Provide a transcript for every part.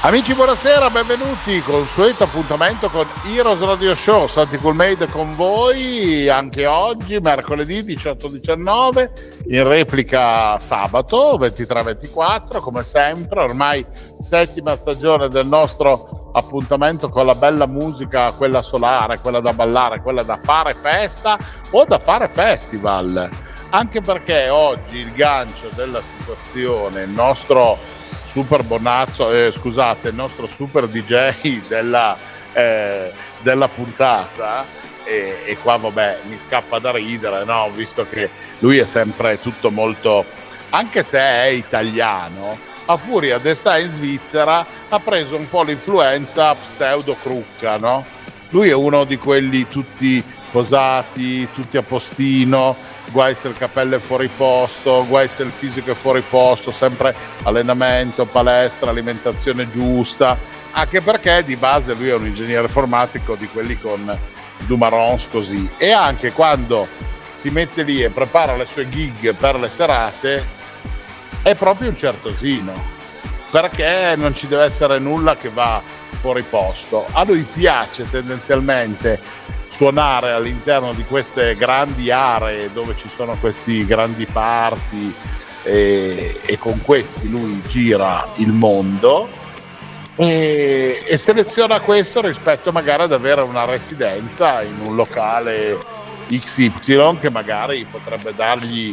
Amici, buonasera, benvenuti. Consueto appuntamento con Heroes Radio Show. Santi Coolmade con voi anche oggi, mercoledì 18-19, in replica sabato 23-24, come sempre. Ormai settima stagione del nostro appuntamento con la bella musica, quella solare, quella da ballare, quella da fare festa o da fare festival. Anche perché oggi il gancio della situazione, il nostro super bonazzo, eh, scusate, il nostro super DJ della, eh, della puntata. E, e, qua vabbè mi scappa da ridere, no? visto che lui è sempre tutto molto, anche se è italiano, a furia di stare in Svizzera ha preso un po' l'influenza pseudo-crucca, no? Lui è uno di quelli tutti posati, tutti a postino, guai se il capello è fuori posto, guai se il fisico è fuori posto, sempre allenamento, palestra, alimentazione giusta, anche perché di base lui è un ingegnere informatico di quelli con Dumarons così. E anche quando si mette lì e prepara le sue gig per le serate è proprio un certosino. Perché non ci deve essere nulla che va fuori posto. A lui piace tendenzialmente suonare all'interno di queste grandi aree dove ci sono questi grandi party e, e con questi lui gira il mondo e, e, seleziona questo rispetto magari ad avere una residenza in un locale XY che magari potrebbe dargli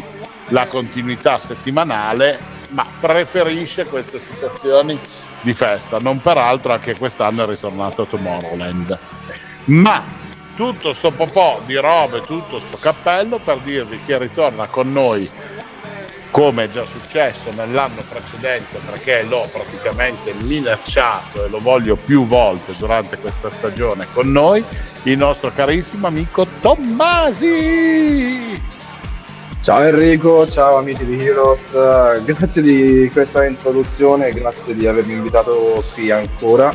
la continuità settimanale ma preferisce queste situazioni di festa. Non peraltro anche quest'anno è ritornato a Tomorrowland. Ma tutto sto popò di robe, tutto sto cappello per dirvi che ritorna con noi come è già successo nell'anno precedente perché l'ho praticamente minacciato e lo voglio più volte durante questa stagione con noi, il nostro carissimo amico Tommasi. Ciao Enrico, ciao amici di Heroes, grazie di questa introduzione, grazie di avermi invitato qui ancora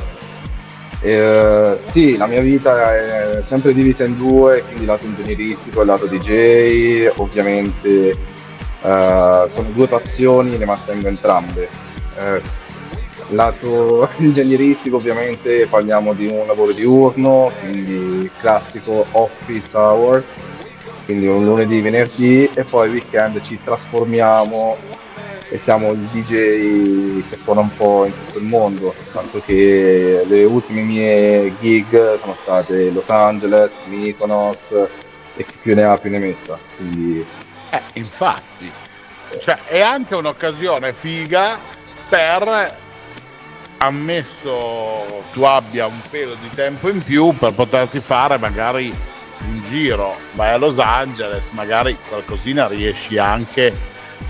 eh, sì, la mia vita è sempre divisa in due, quindi lato ingegneristico e lato DJ, ovviamente eh, sono due passioni, le mantengo entrambe. Eh, lato ingegneristico ovviamente parliamo di un lavoro diurno, quindi classico office hour, quindi un lunedì, venerdì e poi weekend ci trasformiamo e siamo il DJ che suona un po' in tutto il mondo, tanto che le ultime mie gig sono state Los Angeles, Mykonos e chi più ne ha più ne metta. Quindi... Eh, infatti, cioè, è anche un'occasione figa per ammesso tu abbia un pelo di tempo in più per poterti fare magari un giro, vai a Los Angeles, magari qualcosina riesci anche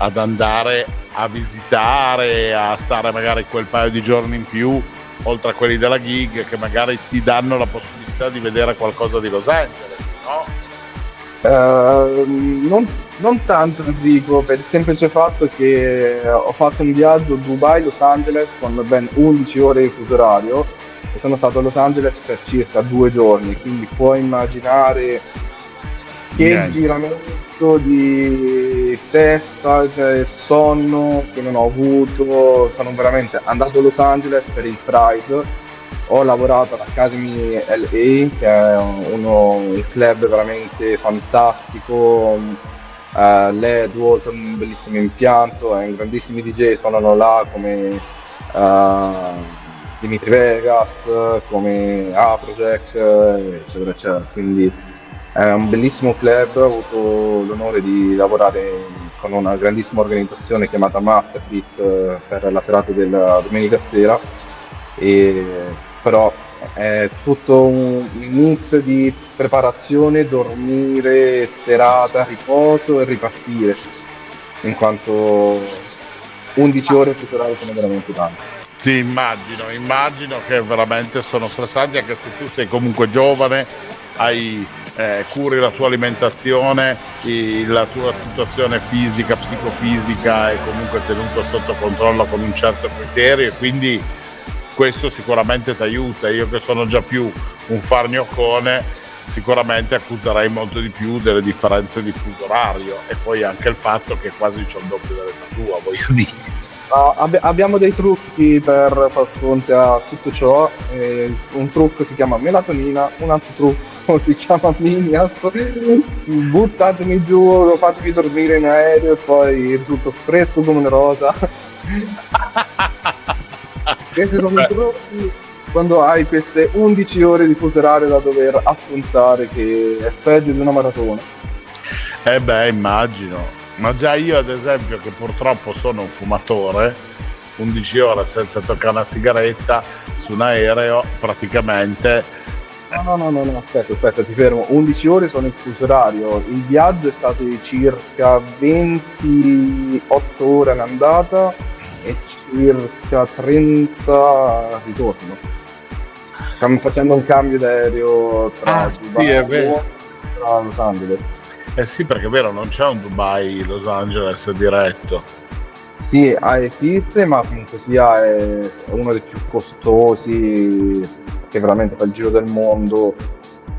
ad andare a visitare, a stare magari quel paio di giorni in più, oltre a quelli della gig, che magari ti danno la possibilità di vedere qualcosa di Los Angeles, no? Uh, non, non, tanto Enrico, per il semplice fatto che ho fatto un viaggio Dubai-Los Angeles con ben 11 ore di fuso orario e sono stato a Los Angeles per circa due giorni, quindi puoi immaginare che Niente. giramento di testa e sonno che non ho avuto. Sono veramente andato a Los Angeles per il Pride. Ho lavorato all'Academy LA, che è uno, un club veramente fantastico. Uh, LED Walls un bellissimo impianto, è un grandissimi DJ suonano là come uh, Dimitri Vegas, come Afrojack, eccetera, eccetera. Quindi è un bellissimo club, ho avuto l'onore di lavorare con una grandissima organizzazione chiamata Masterbeat eh, per la serata della domenica sera, e, però è tutto un mix di preparazione, dormire, serata, riposo e ripartire, in quanto 11 ore tutorali sono veramente tante. Sì, immagino, immagino che veramente sono stressanti anche se tu sei comunque giovane, hai, eh, curi la tua alimentazione, la tua situazione fisica, psicofisica è comunque tenuto sotto controllo con un certo criterio e quindi questo sicuramente ti aiuta. Io che sono già più un fargnoccone, sicuramente accuserei molto di più delle differenze di fuso orario e poi anche il fatto che quasi c'è un doppio dell'età tua, voglio dire. Uh, ab- abbiamo dei trucchi per far fronte a tutto ciò. Eh, un trucco si chiama melatonina, un altro trucco si chiama Minias. Buttatemi giù, fatemi dormire in aereo e poi risulto fresco come una rosa. Questi sono i trucchi quando hai queste 11 ore di fuso orario da dover affrontare, che è peggio di una maratona. Eh beh, immagino ma già io ad esempio che purtroppo sono un fumatore 11 ore senza toccare una sigaretta su un aereo praticamente. No no no no, aspetta aspetta ti fermo. 11 ore sono in fuso orario. Il viaggio è stato di circa 28 ore all'andata e circa 30 ritorno. Stiamo facendo un cambio d'aereo tra, ah, sì, tra Los Angeles eh sì, perché è vero, non c'è un Dubai Los Angeles diretto. Sì, ah, esiste, ma comunque sia è uno dei più costosi che veramente fa il giro del mondo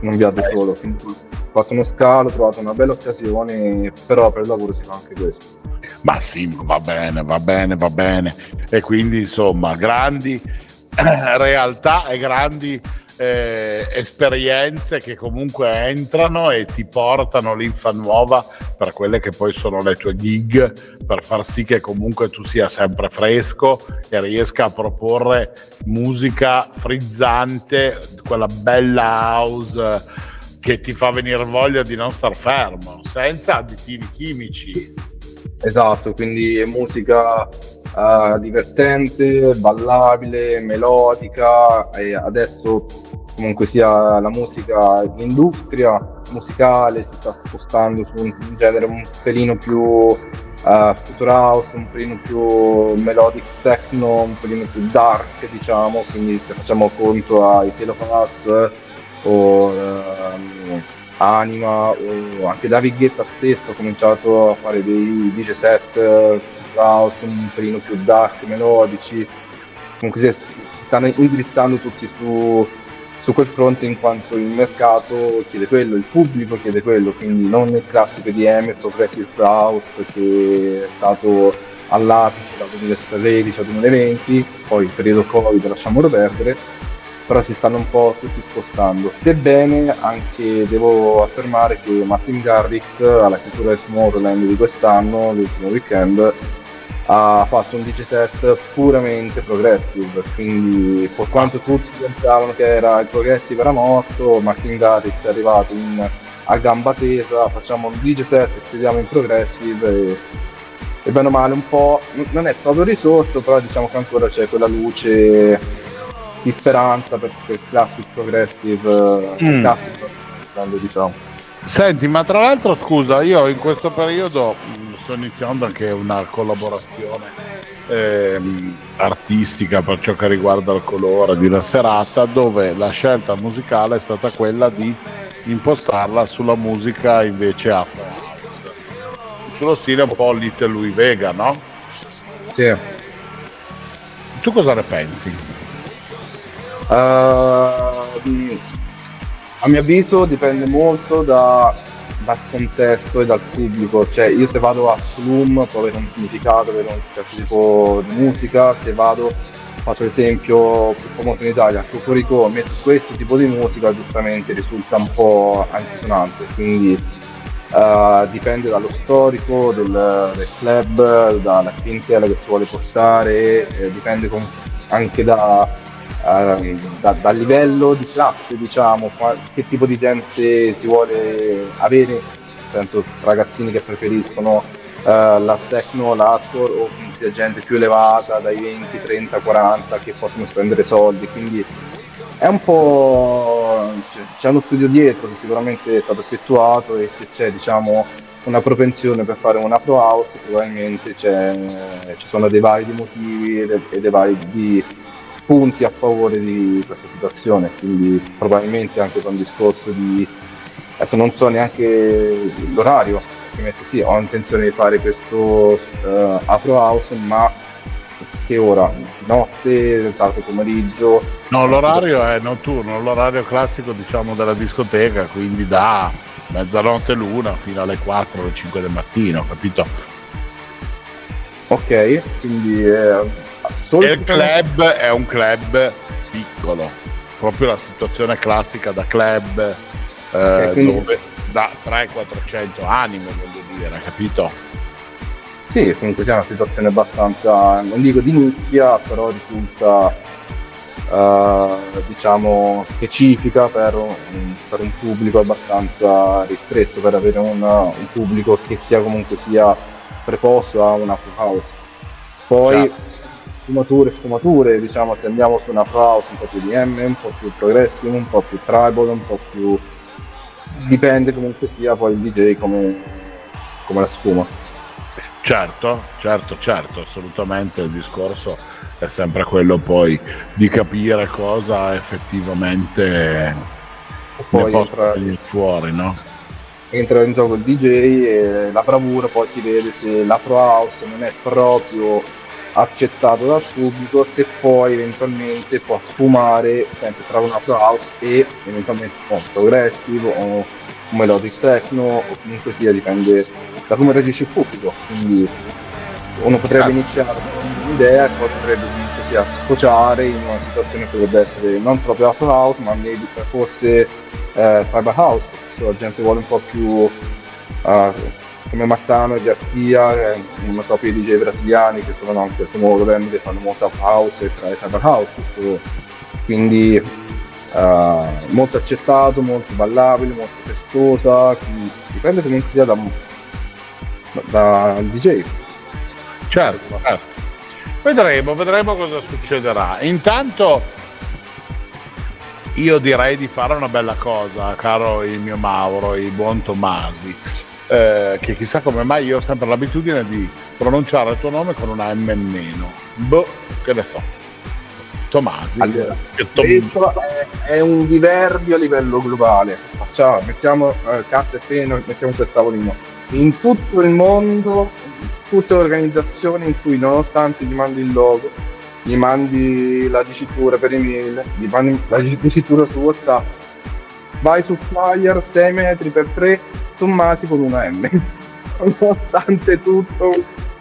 in un viaggio eh. solo. Quindi ho fatto uno scalo, ho trovato una bella occasione, però per il lavoro si fa anche questo. Ma sì, va bene, va bene, va bene. E quindi insomma, grandi realtà e grandi eh, esperienze che comunque entrano e ti portano l'infa nuova per quelle che poi sono le tue gig, per far sì che comunque tu sia sempre fresco e riesca a proporre musica frizzante, quella bella house che ti fa venire voglia di non star fermo, senza additivi chimici. Esatto, quindi musica uh, divertente, ballabile, melodica e adesso comunque sia la musica, l'industria musicale si sta spostando su un genere un pelino più uh, future house, un pelino più melodic techno, un pelino più dark diciamo, quindi se facciamo conto ai Telopass o um, Anima o anche David Guetta stesso ha cominciato a fare dei DJ set house un pelino più dark, melodici, comunque si stanno indirizzando tutti su, su quel fronte in quanto il mercato chiede quello, il pubblico chiede quello, quindi non il classico EDM, progressive house che è stato all'apice dal 2013 al 2020, poi il periodo Covid lasciamolo perdere, però si stanno un po' tutti spostando. Sebbene anche devo affermare che Martin Garrix alla chiusura del Tomorrowland di quest'anno, l'ultimo weekend, ha fatto un DJ set puramente progressive, quindi per quanto tutti pensavano che era il progressive era morto, Martin Garrix è arrivato in, a gamba tesa, facciamo un DJ set e chiudiamo in progressive e, e bene o male un po' non è stato risorto, però diciamo che ancora c'è quella luce di speranza per il classic progressive, mm. classic, diciamo. Senti, ma tra l'altro scusa, io in questo periodo sto iniziando anche una collaborazione ehm, artistica per ciò che riguarda il colore di una serata dove la scelta musicale è stata quella di impostarla sulla musica invece afro sullo stile un po' Little Louis Vega no? Sì. tu cosa ne pensi? Uh, a mio avviso dipende molto da dal contesto e dal pubblico, cioè io se vado a Slum può avere un significato, avere un certo tipo di musica, se vado, faccio l'esempio più famoso in Italia, Cocorico, ho messo questo tipo di musica giustamente risulta un po' antisonante, quindi uh, dipende dallo storico del, del, club, dalla clientela che si vuole portare, eh, dipende con, anche da eh, da, dal livello di classe, diciamo, che tipo di gente si vuole avere, nel senso ragazzini che preferiscono uh, la techno, l'hardcore o sia gente più elevata dai 20, 30, 40 che possono spendere soldi, quindi è un po' c'è uno studio dietro che sicuramente è stato effettuato e se c'è diciamo una propensione per fare un afro house probabilmente ci sono dei vari motivi e dei vari di punti a favore di questa situazione, quindi probabilmente anche con il discorso di, ecco non so neanche l'orario, perché sì, ho intenzione di fare questo uh, Afro House, ma che ora? Notte, tardo pomeriggio? No, l'orario è notturno, l'orario classico diciamo della discoteca, quindi da mezzanotte l'una fino alle 4 o 5 del mattino, capito? Ok, quindi eh, il club è un club piccolo, proprio la situazione classica da club eh, okay, quindi... dove da 300-400 anime, voglio dire, capito? Sì, comunque sia una situazione abbastanza, non dico di nicchia, però risulta uh, diciamo specifica per un, per un, pubblico abbastanza ristretto, per avere un, un, pubblico che sia comunque sia preposto a una house. Poi. Sfumature, sfumature, diciamo se andiamo su una house un po' più di M, un po' più progressive, un po' più tribal, un po' più dipende comunque sia poi il DJ come, come la sfuma. Certo, certo, certo, assolutamente il discorso è sempre quello poi di capire cosa effettivamente poi entra, fuori, no? Entra in gioco il DJ e la bravura poi si vede se la Pro House non è proprio accettato dal pubblico, se poi eventualmente può sfumare sempre tra una Pro House e eventualmente un progressive o un melodic techno o comunque sia dipende da come reagisce il pubblico. Quindi uno potrebbe ah. iniziare con un'idea e poi potrebbe sia sfociare in una situazione che potrebbe essere non proprio Afro House, ma maybe forse eh, Fiber House, cioè la gente vuole un po' più uh, come Mazzano e Garcia, eh, una coppia di DJ brasiliani che sono anche Tomorrowland che fanno molto Afro House e tra Fiber House. Quindi uh, molto accettato, molto ballabile, molto festosa, dipende comunque sia da dal DJ. Certo, certo. Vedremo, vedremo cosa succederà. Intanto io direi di fare una bella cosa, caro il mio Mauro, il buon Tomasi. Eh, che chissà come mai io ho sempre l'abitudine di pronunciare il tuo nome con una M meno. Boh, che ne so. Tomasi. Allora, questo è, è, un diverbio a livello globale. Facciamo, mettiamo eh, carta e penna, mettiamo sul tavolino in tutto il mondo, tutte le organizzazioni in cui nonostante gli mandi il logo, gli mandi la dicitura per email, gli mandi la dicitura su WhatsApp, vai su flyer 6 metri per 3, Tommasi con una M. nonostante tutto,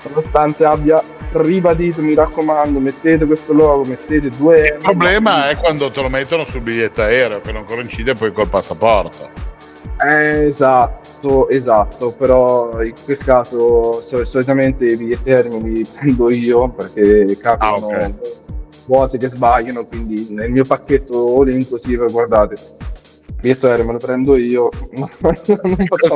nonostante abbia ribadito, mi raccomando, mettete questo logo, mettete due M. Il problema è quando te lo mettono sul biglietto aereo, che non coincide poi col passaporto. Eh, esatto, esatto, però in quel caso solitamente i biglietti aerei li prendo io perché capitano ah, okay. vuote che sbagliano, quindi nel mio pacchetto all inclusive guardate, biglietto aereo me lo prendo io,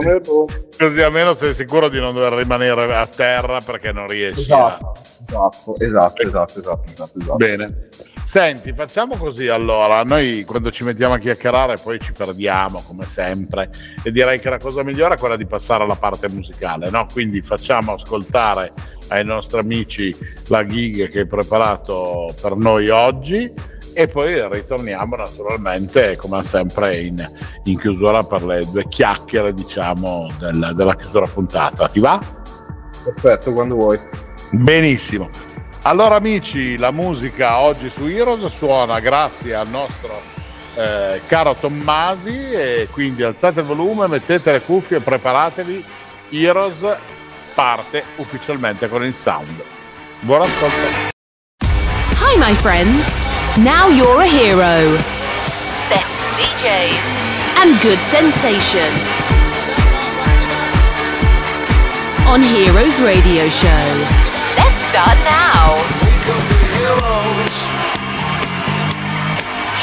errore. Così almeno sei sicuro di non dover rimanere a terra perché non riesci esatto, a... Esatto, esatto, esatto, esatto, esatto, esatto. Bene. Senti, facciamo così allora, noi quando ci mettiamo a chiacchierare poi ci perdiamo come sempre e direi che la cosa migliore è quella di passare alla parte musicale, no? Quindi facciamo ascoltare ai nostri amici la gig che hai preparato per noi oggi e poi ritorniamo naturalmente come sempre in, in chiusura per le due chiacchiere diciamo del, della chiusura puntata. Ti va? Perfetto, quando vuoi. Benissimo. Allora amici, la musica oggi su Heroes suona grazie al nostro eh, caro Tommasi e quindi alzate il volume, mettete le cuffie e preparatevi. Heroes parte ufficialmente con il sound. Buon ascolto. Hi my friends, now you're a hero. Best DJs and good sensation. On Heroes Radio Show. Let's start now. We could be heroes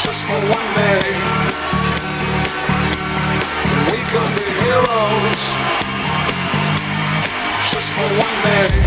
just for one day. We could be heroes just for one day.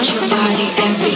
Your body every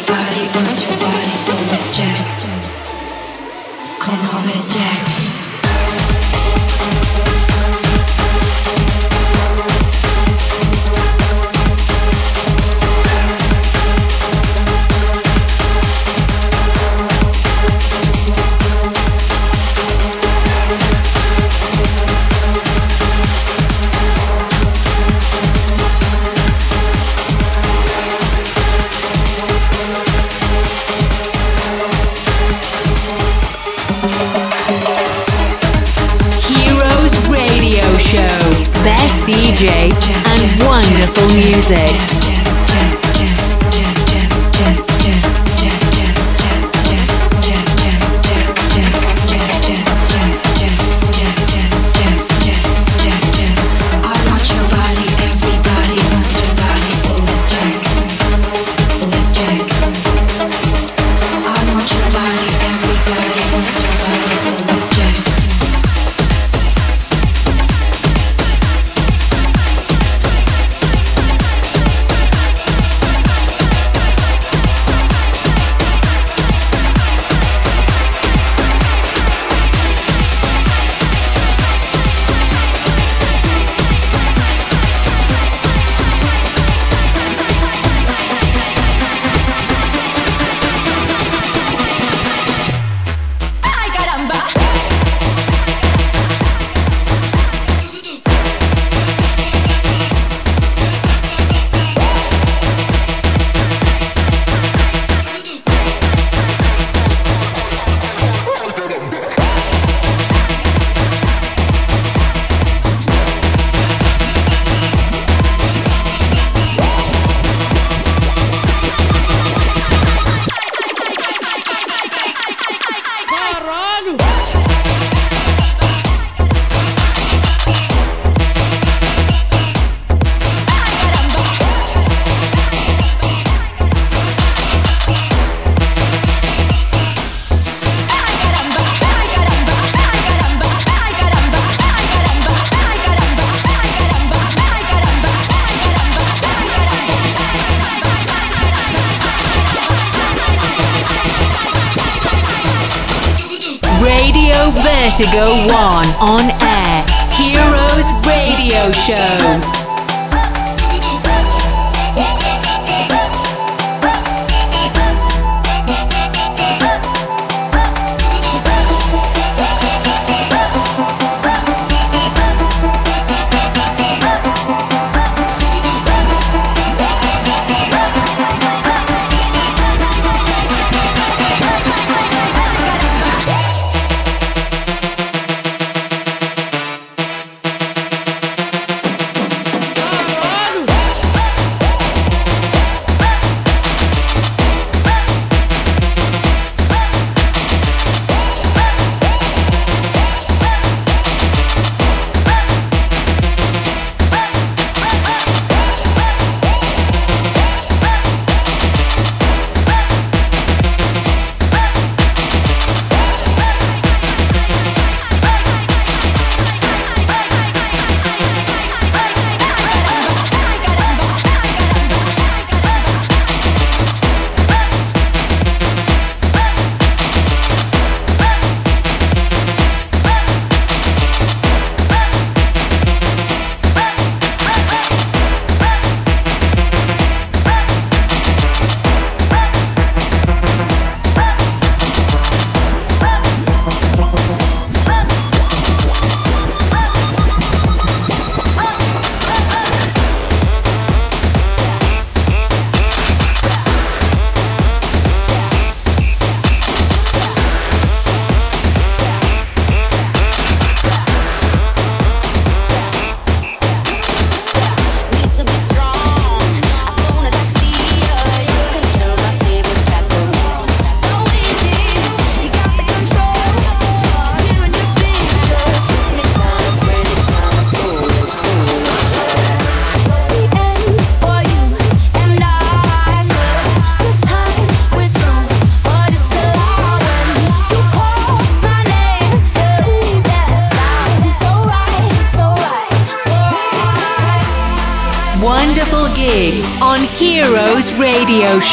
to go one on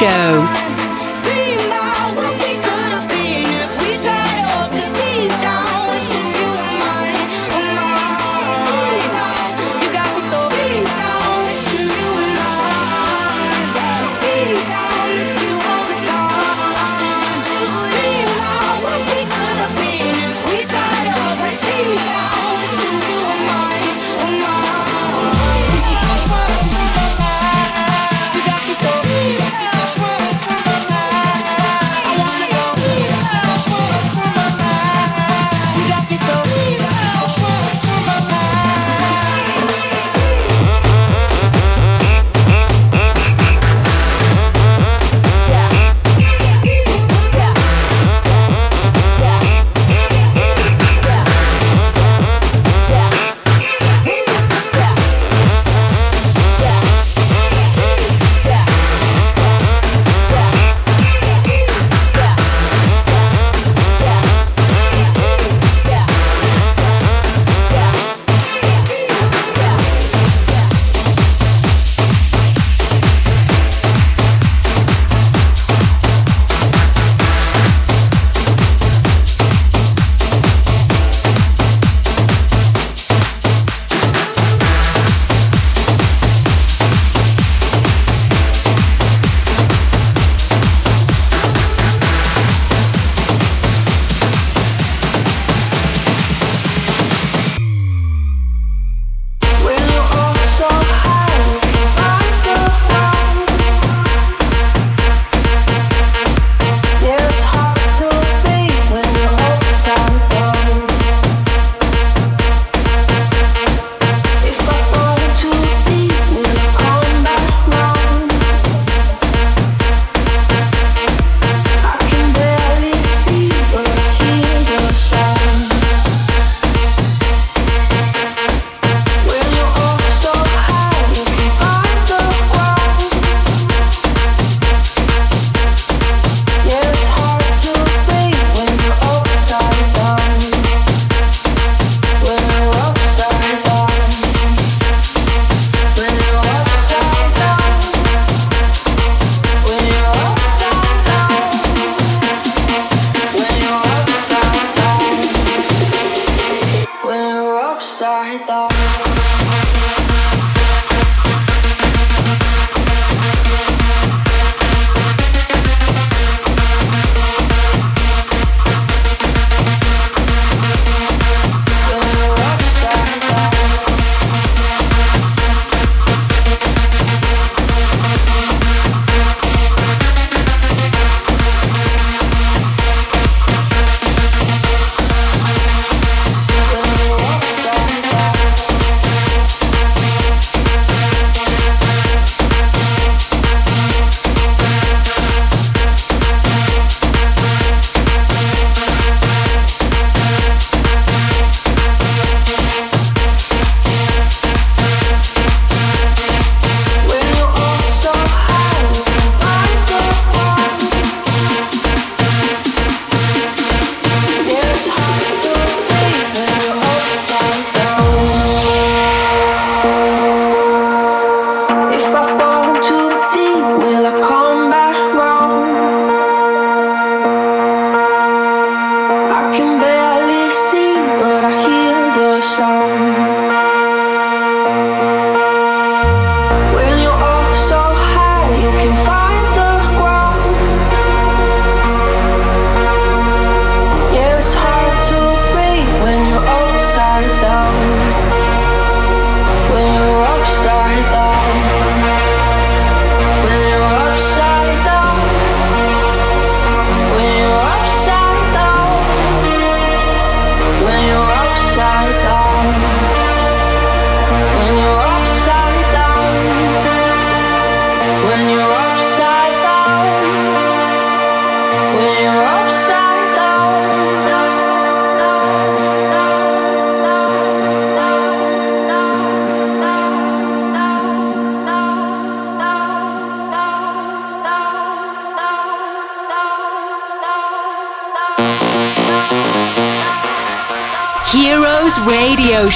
Show. Radio Show.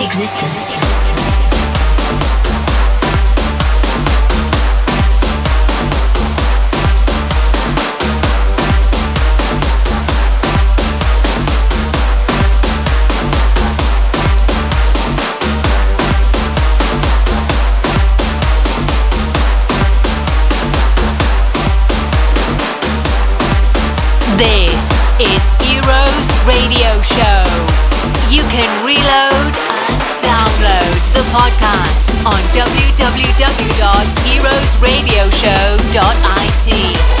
Existence. www.heroesradioshow.it.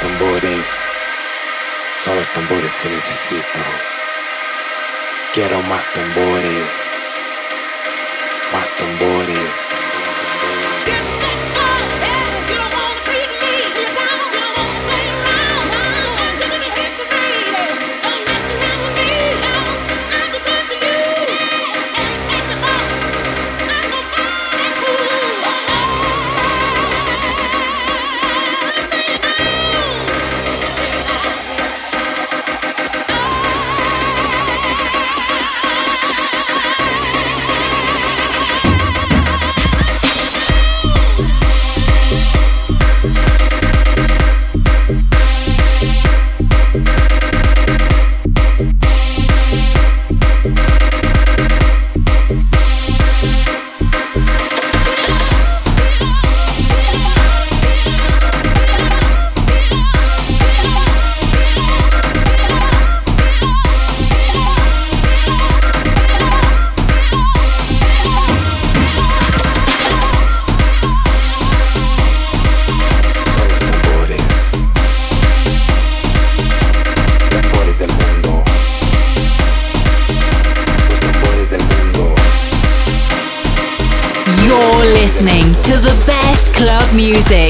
tambores son los tambores que necesito. Quiero más tambores, más tambores. Music,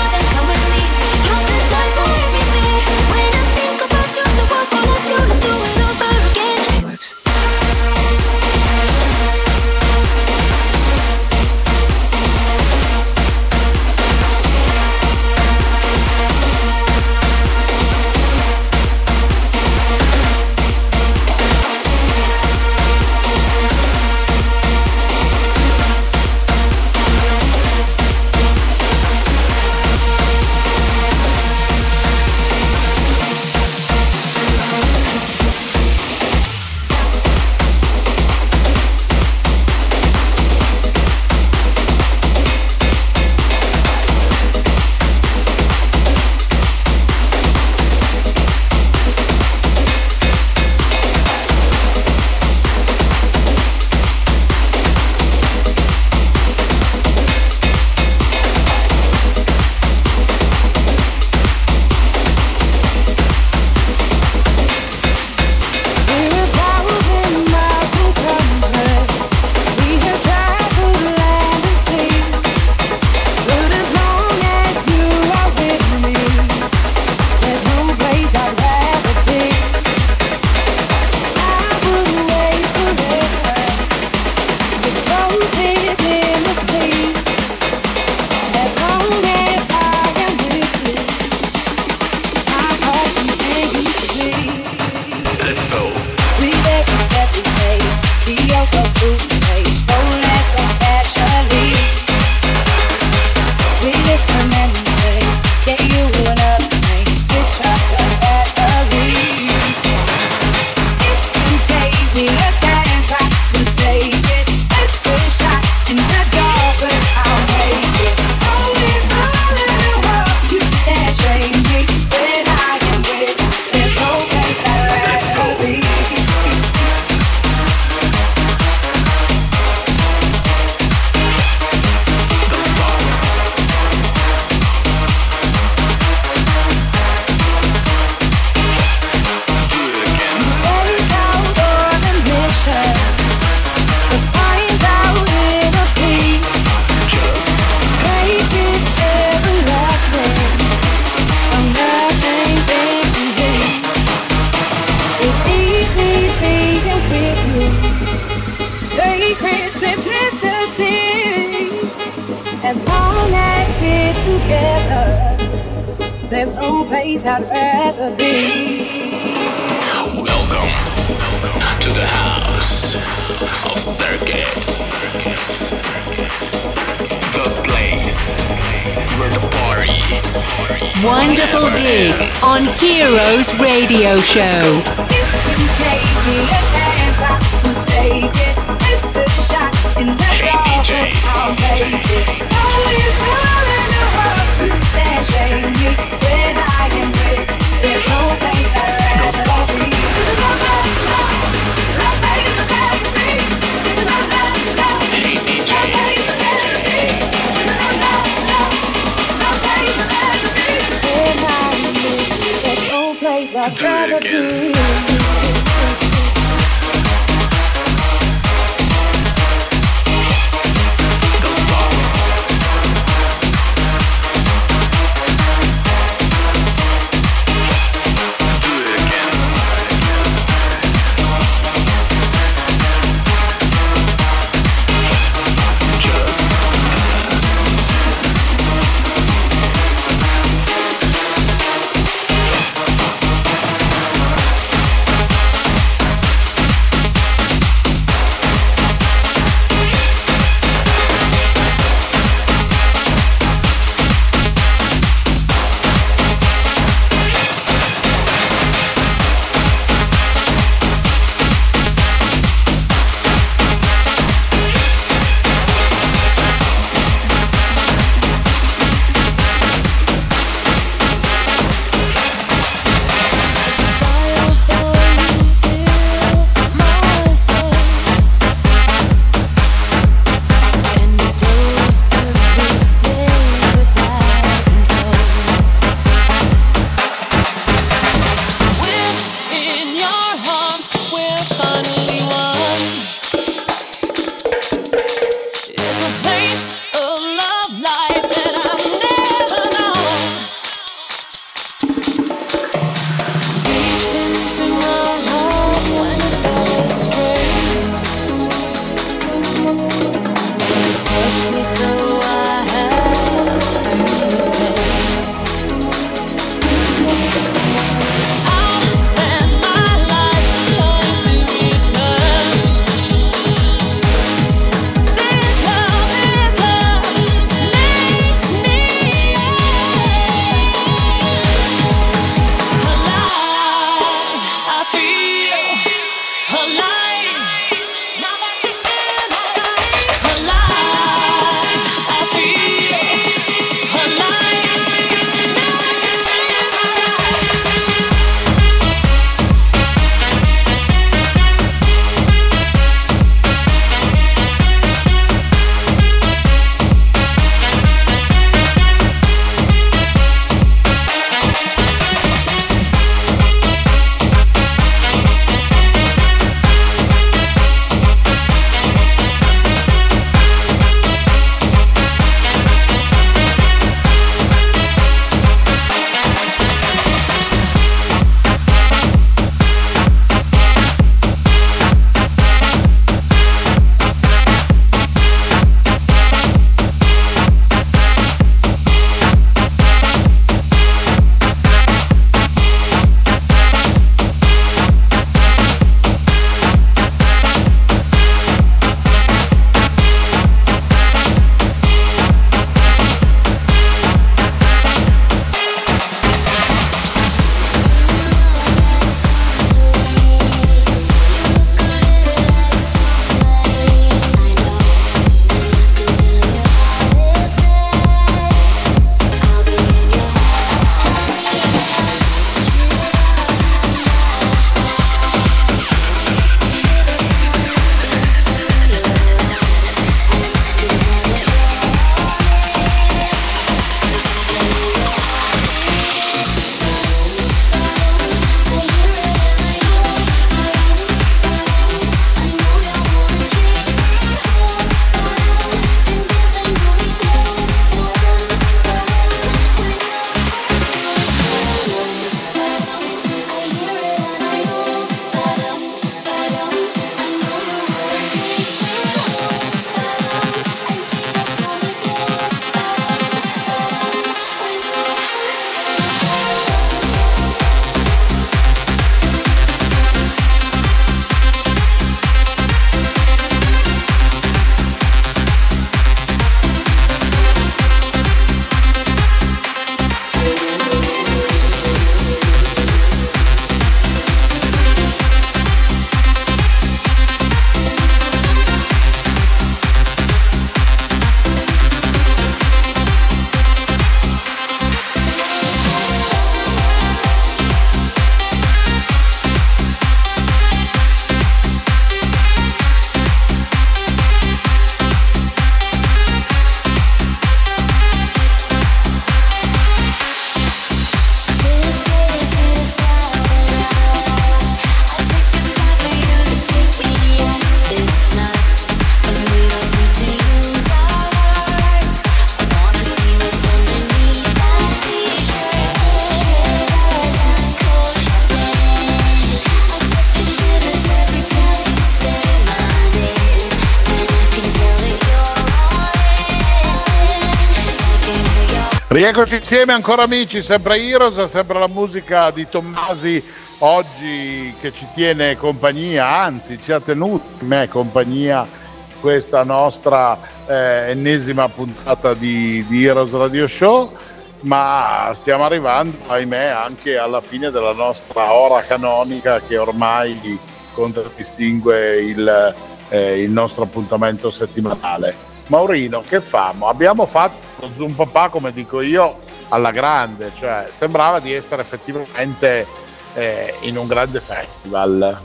Rieccoci insieme ancora amici, sempre Heroes, sempre la musica di Tommasi oggi che ci tiene compagnia, anzi ci ha tenuto me compagnia questa nostra eh, ennesima puntata di, di Heroes Radio Show, ma stiamo arrivando, ahimè, anche alla fine della nostra ora canonica che ormai contraddistingue il, eh, il nostro appuntamento settimanale. Maurino, che famo? Abbiamo fatto Zoom Papà, come dico io, alla grande, cioè sembrava di essere effettivamente eh, in un grande festival.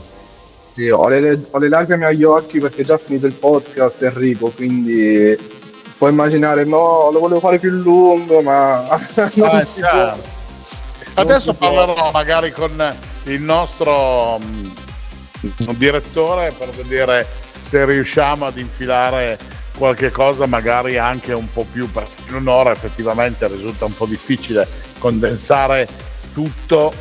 Sì, ho, le, ho le lacrime agli occhi perché già finito il podcast Enrico, quindi puoi immaginare, no, lo volevo fare più lungo, ma Ah, può. Adesso parlerò magari con il nostro mh, direttore per vedere se riusciamo ad infilare qualche cosa magari anche un po' più perché in un'ora effettivamente risulta un po' difficile condensare tutto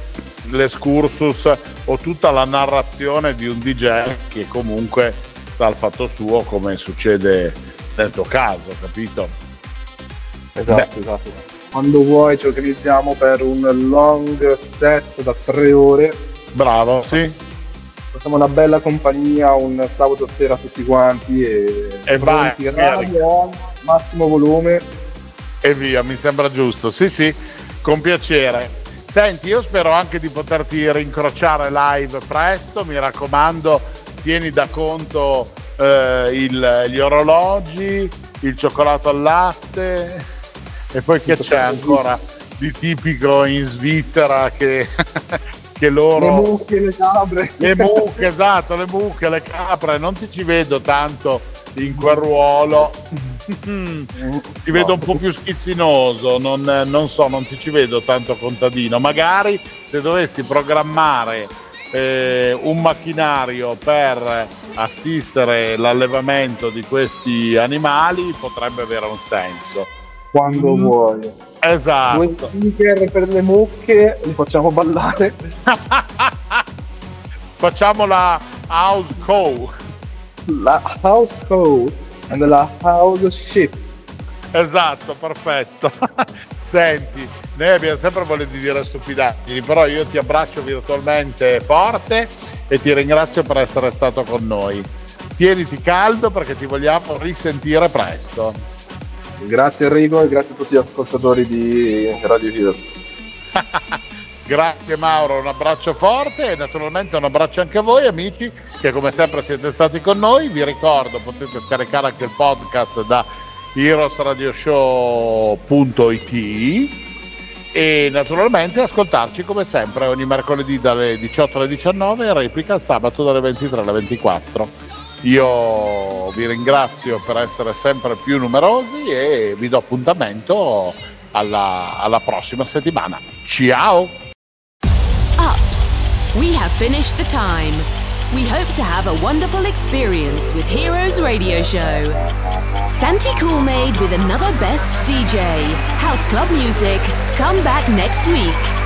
l'escursus o tutta la narrazione di un DJ che comunque sta al fatto suo come succede nel tuo caso, capito? Esatto, esatto. Quando vuoi ci organizziamo per un long set da tre ore, Bravo, sì. Facciamo una bella compagnia un sabato sera tutti quanti e, E vai, radio on, massimo volume. e via, mi sembra giusto. Sì, sì, con piacere. Senti, io spero anche di poterti rincrociare live presto, mi raccomando, tieni da conto eh, il- gli orologi, il cioccolato al latte e poi che c'è ancora di tipico in Svizzera che, che Le loro... mucche, le capre. Le mucche, esatto, le mucche, le capre, non ti ci vedo tanto in quel ruolo. ti vedo un po' più schizzinoso, non, non so, non ti ci vedo tanto contadino. Magari se dovessi programmare eh, un macchinario per assistere l'allevamento di questi animali potrebbe avere un senso. Quando vuoi. Due Esatto. speaker per le mucche, li facciamo ballare. Facciamo la house co. La house code and la house ship. Esatto, perfetto. Senti, noi abbiamo sempre voluto dire stupidaggini, però io ti abbraccio virtualmente forte e ti ringrazio per essere stato con noi. Tieniti caldo perché ti vogliamo risentire presto. Grazie Enrico e grazie a tutti gli ascoltatori di Radio Heroes. Grazie Mauro, un abbraccio forte e naturalmente un abbraccio anche a voi amici che come sempre siete stati con noi. Vi ricordo potete scaricare anche il podcast da heroesradioshow.it e naturalmente ascoltarci come sempre ogni mercoledì dalle 18 alle 19 e replica sabato dalle 23 alle 24. Io vi ringrazio per essere sempre più numerosi e vi do appuntamento alla, alla prossima settimana. Ciao! Ups, we have finished the time. We hope to have a wonderful experience with Heroes Radio Show. Santi Coolmade with another best DJ. House Club Music. Come back next week.